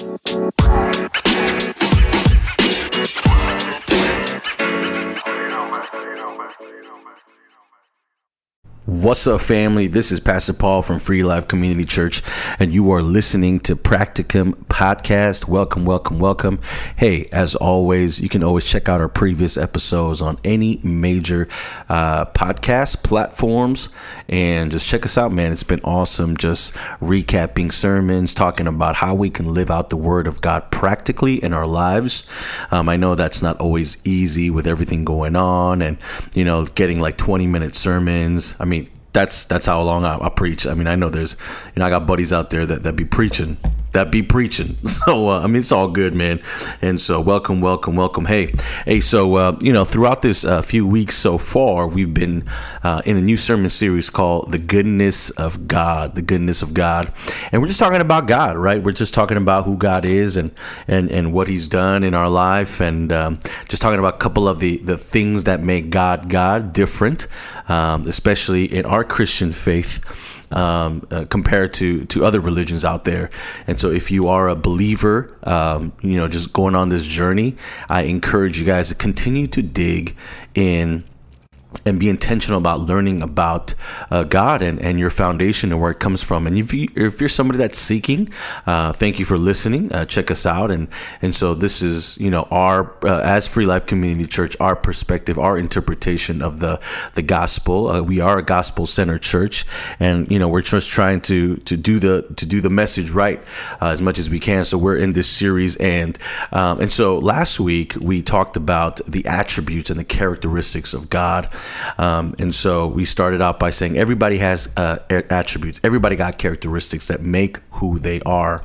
Bye. What's up, family? This is Pastor Paul from Free Life Community Church, and you are listening to Practicum Podcast. Welcome, welcome, welcome. Hey, as always, you can always check out our previous episodes on any major uh, podcast platforms and just check us out, man. It's been awesome just recapping sermons, talking about how we can live out the Word of God practically in our lives. Um, I know that's not always easy with everything going on and, you know, getting like 20 minute sermons. I mean, that's that's how long I, I, preach. I mean, I know there's, you know, I got buddies out there that, that be preaching, that be preaching. So uh, I mean, it's all good, man. And so, welcome, welcome, welcome. Hey, hey. So uh, you know, throughout this uh, few weeks so far, we've been uh, in a new sermon series called "The Goodness of God." The goodness of God, and we're just talking about God, right? We're just talking about who God is and and and what He's done in our life, and um, just talking about a couple of the the things that make God God different, um, especially in our Christian faith um, uh, compared to to other religions out there. And so, if you are a believer, um, you know, just going on this journey, I encourage you guys to continue to dig in and be intentional about learning about uh, God and, and your foundation and where it comes from. And if, you, if you're somebody that's seeking, uh, thank you for listening. Uh, check us out. And and so this is you know our uh, as Free Life Community Church, our perspective, our interpretation of the the gospel. Uh, we are a gospel centered church, and you know we're just trying to to do the to do the message right uh, as much as we can. So we're in this series, and um, and so last week we talked about the attributes and the characteristics of God. Um, and so we started out by saying everybody has uh, attributes, everybody got characteristics that make who they are.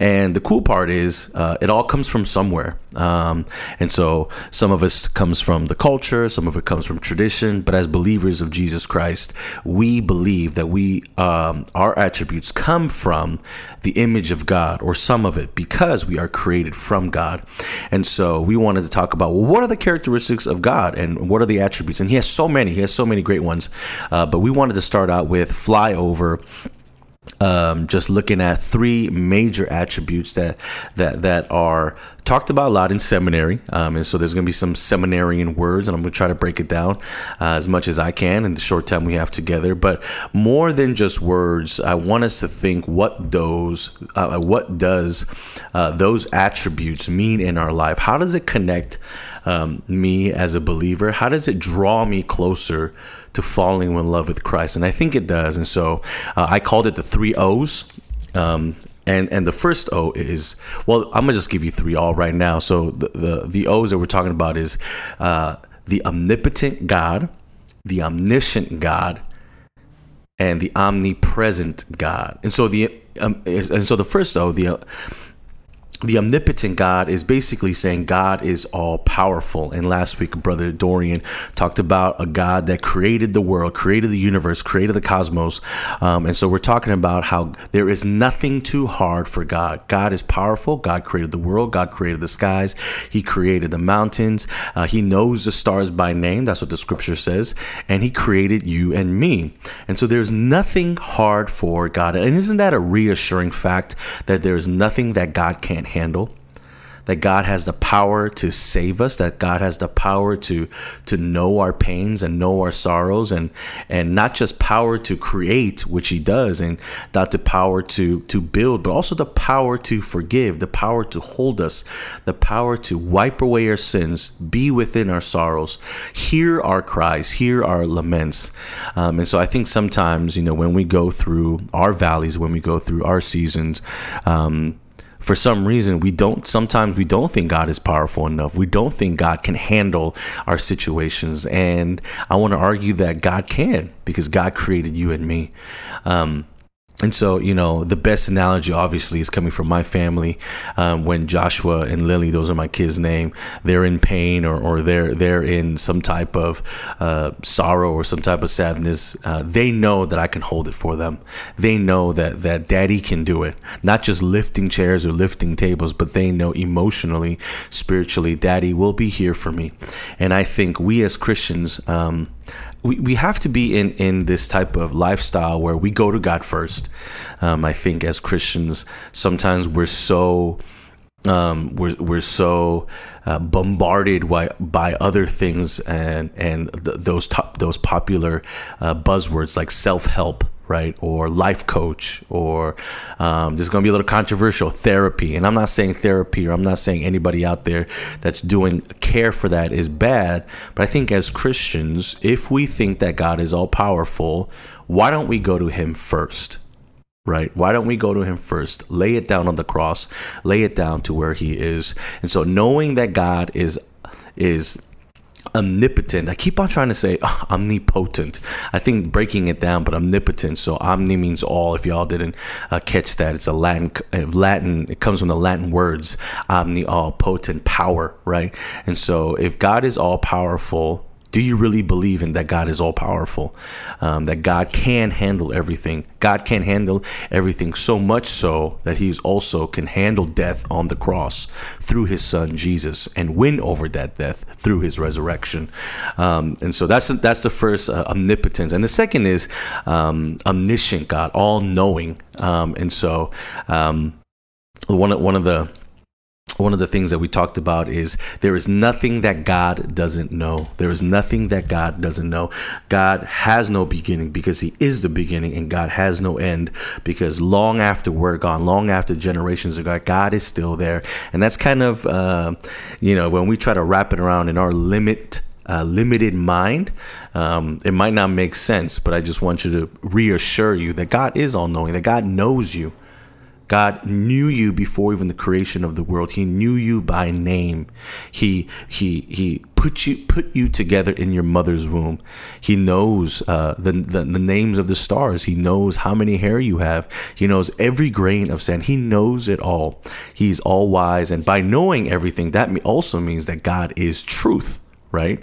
And the cool part is, uh, it all comes from somewhere. Um, and so some of us comes from the culture, some of it comes from tradition. But as believers of Jesus Christ, we believe that we um, our attributes come from the image of God, or some of it, because we are created from God. And so we wanted to talk about well, what are the characteristics of God and what are the attributes? And He has so many. He has so many great ones. Uh, but we wanted to start out with flyover um, just looking at three major attributes that that that are talked about a lot in seminary, um, and so there's going to be some seminarian words, and I'm going to try to break it down uh, as much as I can in the short time we have together. But more than just words, I want us to think what those uh, what does uh, those attributes mean in our life? How does it connect um, me as a believer? How does it draw me closer? To falling in love with Christ, and I think it does. And so uh, I called it the three O's. Um, and and the first O is well, I'm gonna just give you three all right now. So the the, the O's that we're talking about is uh, the omnipotent God, the omniscient God, and the omnipresent God. And so the um, and so the first O, the the omnipotent God is basically saying God is all powerful. And last week, Brother Dorian talked about a God that created the world, created the universe, created the cosmos. Um, and so we're talking about how there is nothing too hard for God. God is powerful. God created the world. God created the skies. He created the mountains. Uh, he knows the stars by name. That's what the scripture says. And He created you and me. And so there's nothing hard for God. And isn't that a reassuring fact that there's nothing that God can't handle that God has the power to save us, that God has the power to to know our pains and know our sorrows and and not just power to create, which he does, and not the power to to build, but also the power to forgive, the power to hold us, the power to wipe away our sins, be within our sorrows, hear our cries, hear our laments. Um, and so I think sometimes, you know, when we go through our valleys, when we go through our seasons, um, for some reason we don't sometimes we don't think God is powerful enough. We don't think God can handle our situations. And I want to argue that God can because God created you and me. Um, and so, you know, the best analogy obviously is coming from my family. Um, when Joshua and Lily, those are my kids' name, they're in pain or, or they're they're in some type of uh, sorrow or some type of sadness. Uh, they know that I can hold it for them. They know that that Daddy can do it. Not just lifting chairs or lifting tables, but they know emotionally, spiritually, Daddy will be here for me. And I think we as Christians. Um, we, we have to be in, in this type of lifestyle where we go to God first. Um, I think as Christians, sometimes we're so um, we're we're so uh, bombarded by by other things and and th- those top those popular uh, buzzwords like self help right? Or life coach, or um, this is going to be a little controversial therapy. And I'm not saying therapy, or I'm not saying anybody out there that's doing care for that is bad. But I think as Christians, if we think that God is all powerful, why don't we go to Him first? Right? Why don't we go to him first? Lay it down on the cross, lay it down to where he is. And so knowing that God is is omnipotent. I keep on trying to say oh, omnipotent. I think breaking it down, but omnipotent. So omni means all. If y'all didn't uh, catch that, it's a Latin. Uh, Latin. It comes from the Latin words omni, all potent, power. Right. And so if God is all powerful, do you really believe in that God is all powerful? Um, that God can handle everything? God can handle everything so much so that He also can handle death on the cross through His Son Jesus and win over that death through His resurrection. Um, and so that's that's the first uh, omnipotence, and the second is um, omniscient God, all knowing. Um, and so um, one one of the one of the things that we talked about is there is nothing that God doesn't know. There is nothing that God doesn't know. God has no beginning because He is the beginning, and God has no end because long after we're gone, long after generations ago, God God is still there. And that's kind of, uh, you know, when we try to wrap it around in our limit. Uh, limited mind, um, it might not make sense, but I just want you to reassure you that God is all knowing, that God knows you. God knew you before even the creation of the world. He knew you by name. He he he put you put you together in your mother's womb. He knows uh, the, the, the names of the stars. He knows how many hair you have. He knows every grain of sand. He knows it all. He's all wise, and by knowing everything, that also means that God is truth, right?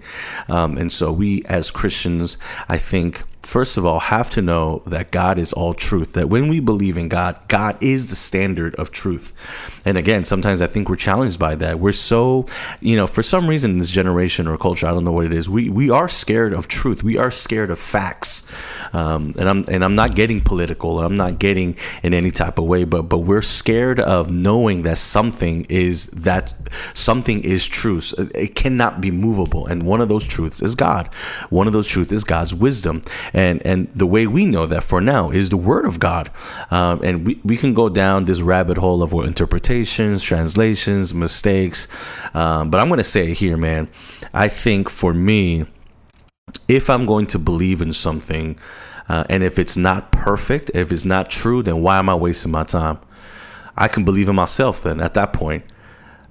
Um, and so we as Christians, I think first of all, have to know that God is all truth. That when we believe in God, God is the standard of truth. And again, sometimes I think we're challenged by that. We're so, you know, for some reason in this generation or culture, I don't know what it is. We we are scared of truth. We are scared of facts. Um, and I'm and I'm not getting political. I'm not getting in any type of way. But but we're scared of knowing that something is that something is true. It cannot be movable. And one of those truths is God. One of those truths is God's wisdom and and the way we know that for now is the word of god. Um, and we, we can go down this rabbit hole of interpretations translations mistakes. Um, but i'm going to say it here man. I think for me if i'm going to believe in something uh, and if it's not perfect if it's not true then why am i wasting my time? I can believe in myself then at that point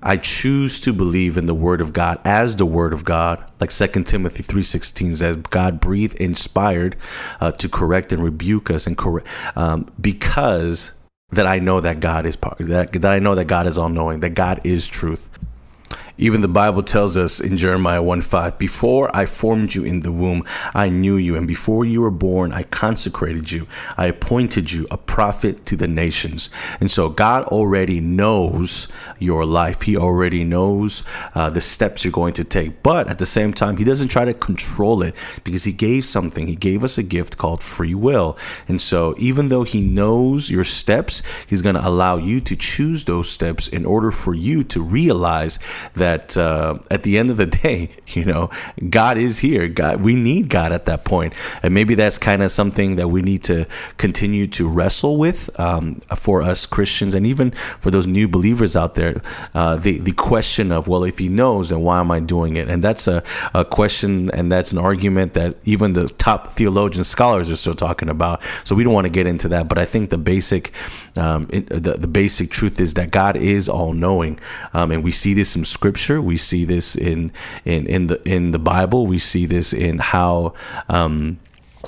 I choose to believe in the word of God as the word of God, like 2 Timothy 3:16 says, God breathed inspired uh, to correct and rebuke us and correct um, because that I know that God is that that I know that God is all knowing, that God is truth. Even the Bible tells us in Jeremiah 1 5, Before I formed you in the womb, I knew you, and before you were born, I consecrated you. I appointed you a prophet to the nations. And so God already knows your life, He already knows uh, the steps you're going to take. But at the same time, He doesn't try to control it because He gave something. He gave us a gift called free will. And so even though He knows your steps, He's going to allow you to choose those steps in order for you to realize that that uh, at the end of the day, you know, God is here. God, we need God at that point, and maybe that's kind of something that we need to continue to wrestle with um, for us Christians, and even for those new believers out there. Uh, the the question of, well, if He knows, then why am I doing it? And that's a, a question, and that's an argument that even the top theologian scholars are still talking about. So we don't want to get into that, but I think the basic, um, it, the the basic truth is that God is all knowing, um, and we see this in Scripture scripture. We see this in in in the in the Bible. We see this in how. Um,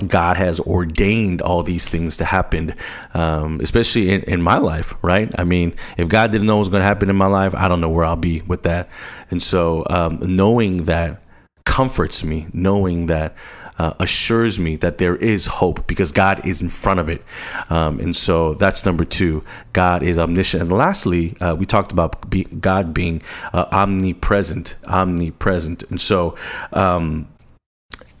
God has ordained all these things to happen, um, especially in, in my life, right? I mean, if God didn't know what was going to happen in my life, I don't know where I'll be with that. And so, um, knowing that comforts me, knowing that uh, assures me that there is hope because God is in front of it. Um, and so that's number two. God is omniscient. And lastly, uh, we talked about be, God being uh, omnipresent, omnipresent. And so, um,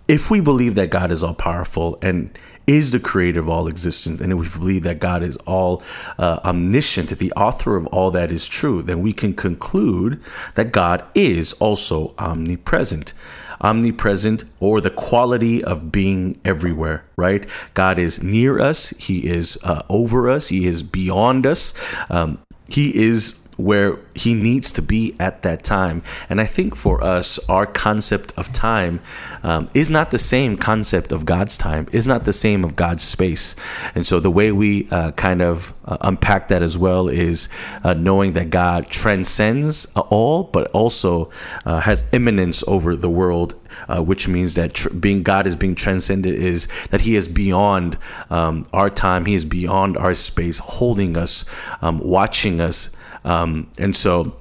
if we believe that God is all powerful and is the creator of all existence, and if we believe that God is all uh, omniscient, the author of all that is true, then we can conclude that God is also omnipresent omnipresent or the quality of being everywhere, right? God is near us, He is uh, over us, He is beyond us. Um, he is where he needs to be at that time. And I think for us, our concept of time um, is not the same concept of God's time, is not the same of God's space. And so the way we uh, kind of uh, unpack that as well is uh, knowing that God transcends all, but also uh, has immanence over the world. Uh, which means that tr- being God is being transcended is that He is beyond um, our time, He is beyond our space, holding us, um, watching us, um, and so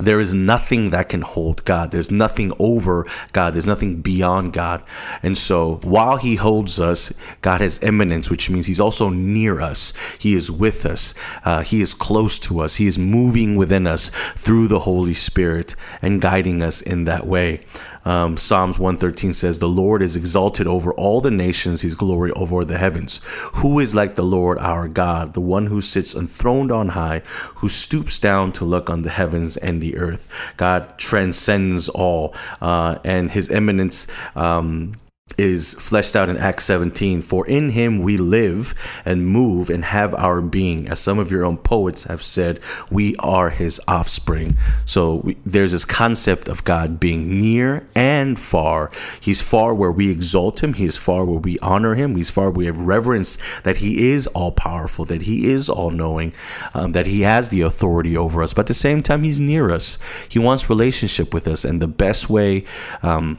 there is nothing that can hold God. There's nothing over God. There's nothing beyond God. And so while He holds us, God has immanence, which means He's also near us. He is with us. Uh, he is close to us. He is moving within us through the Holy Spirit and guiding us in that way. Um, Psalms 113 says, The Lord is exalted over all the nations, his glory over the heavens. Who is like the Lord our God, the one who sits enthroned on high, who stoops down to look on the heavens and the earth? God transcends all, uh, and his immanence Um, is fleshed out in Acts 17. For in him we live and move and have our being. As some of your own poets have said, we are his offspring. So we, there's this concept of God being near and far. He's far where we exalt him, he's far where we honor him, he's far where we have reverence that he is all powerful, that he is all knowing, um, that he has the authority over us. But at the same time, he's near us. He wants relationship with us. And the best way, um,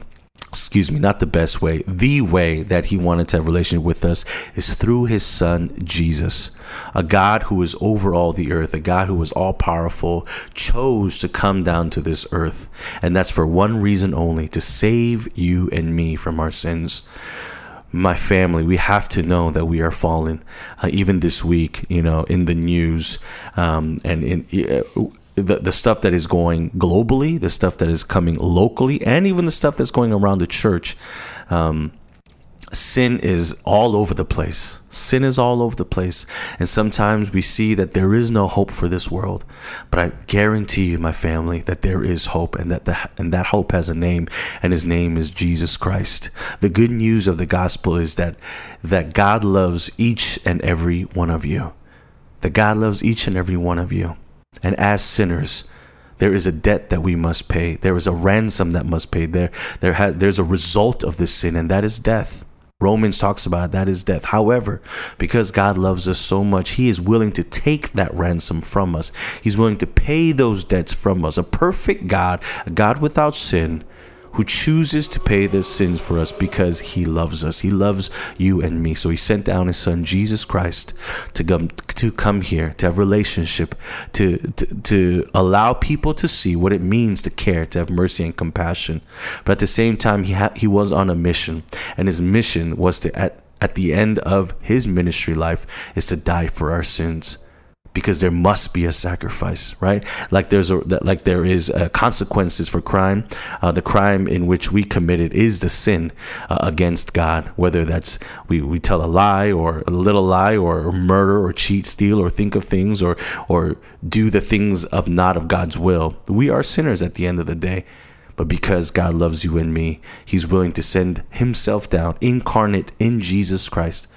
excuse me, not the best way, the way that he wanted to have relationship with us is through his son Jesus. A God who is over all the earth, a God who is all powerful, chose to come down to this earth. And that's for one reason only to save you and me from our sins my family, we have to know that we are fallen. Uh, even this week, you know, in the news um, and in. Uh, the, the stuff that is going globally, the stuff that is coming locally, and even the stuff that's going around the church. Um, sin is all over the place. Sin is all over the place. And sometimes we see that there is no hope for this world. But I guarantee you, my family, that there is hope and that the, and that hope has a name and his name is Jesus Christ. The good news of the gospel is that that God loves each and every one of you. That God loves each and every one of you. And as sinners, there is a debt that we must pay. There is a ransom that must pay. There, there has, there's a result of this sin, and that is death. Romans talks about that is death. However, because God loves us so much, He is willing to take that ransom from us. He's willing to pay those debts from us. A perfect God, a God without sin, who chooses to pay the sins for us because he loves us. He loves you and me. So he sent down his son Jesus Christ to come to come here, to have relationship, to to, to allow people to see what it means to care, to have mercy and compassion. But at the same time he ha- he was on a mission and his mission was to at at the end of his ministry life is to die for our sins because there must be a sacrifice, right? Like there's a like there is uh, consequences for crime. Uh, the crime in which we committed is the sin uh, against God, whether that's we, we tell a lie or a little lie or murder or cheat, steal or think of things or or do the things of not of God's will. We are sinners at the end of the day. But because God loves you and me, He's willing to send Himself down, incarnate in Jesus Christ,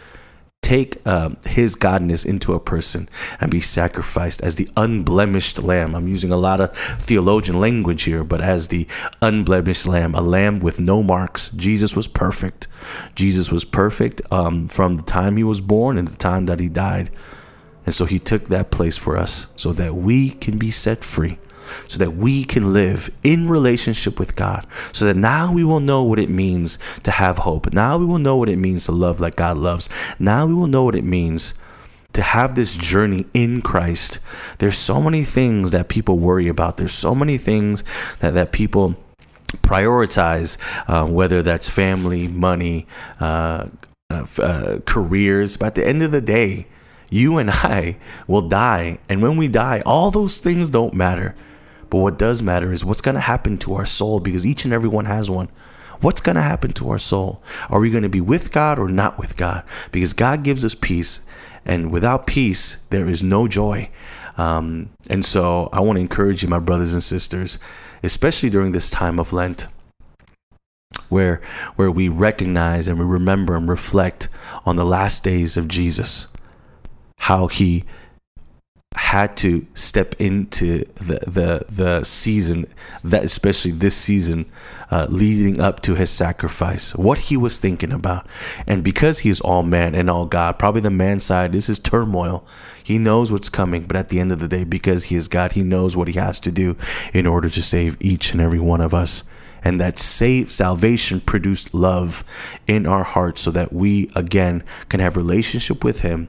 take um, his godness into a person and be sacrificed as the unblemished lamb. I'm using a lot of theologian language here, but as the unblemished lamb, a lamb with no marks. Jesus was perfect. Jesus was perfect um, from the time he was born and the time that he died. And so he took that place for us so that we can be set free so that we can live in relationship with God, so that now we will know what it means to have hope. Now we will know what it means to love like God loves. Now we will know what it means to have this journey in Christ. There's so many things that people worry about. There's so many things that, that people prioritize, uh, whether that's family, money, uh, uh, uh careers. But at the end of the day, you and I will die. And when we die, all those things don't matter. But what does matter is what's going to happen to our soul because each and every one has one. what's going to happen to our soul? Are we going to be with God or not with God? Because God gives us peace, and without peace, there is no joy. Um, and so I want to encourage you, my brothers and sisters, especially during this time of Lent, where where we recognize and we remember and reflect on the last days of Jesus, how he had to step into the the the season that especially this season uh, leading up to his sacrifice what he was thinking about. And because he is all man and all god probably the man side this is turmoil. He knows what's coming but at the end of the day because he is god he knows what he has to do in order to save each and every one of us. And that save salvation produced love in our hearts so that we again can have relationship with him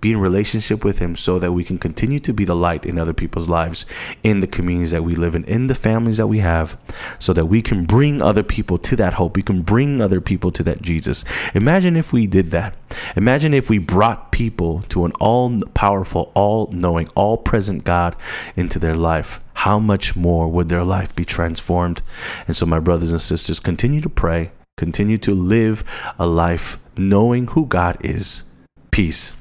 be in relationship with him so that we can continue to be the light in other people's lives in the communities that we live in in the families that we have so that we can bring other people to that hope. We can bring other people to that jesus. Imagine if we did that. Imagine if we brought people to an all powerful all knowing all present god into their life. How much more would their life be transformed? And so my brothers and sisters continue to pray. Continue to live a life knowing who god is. Peace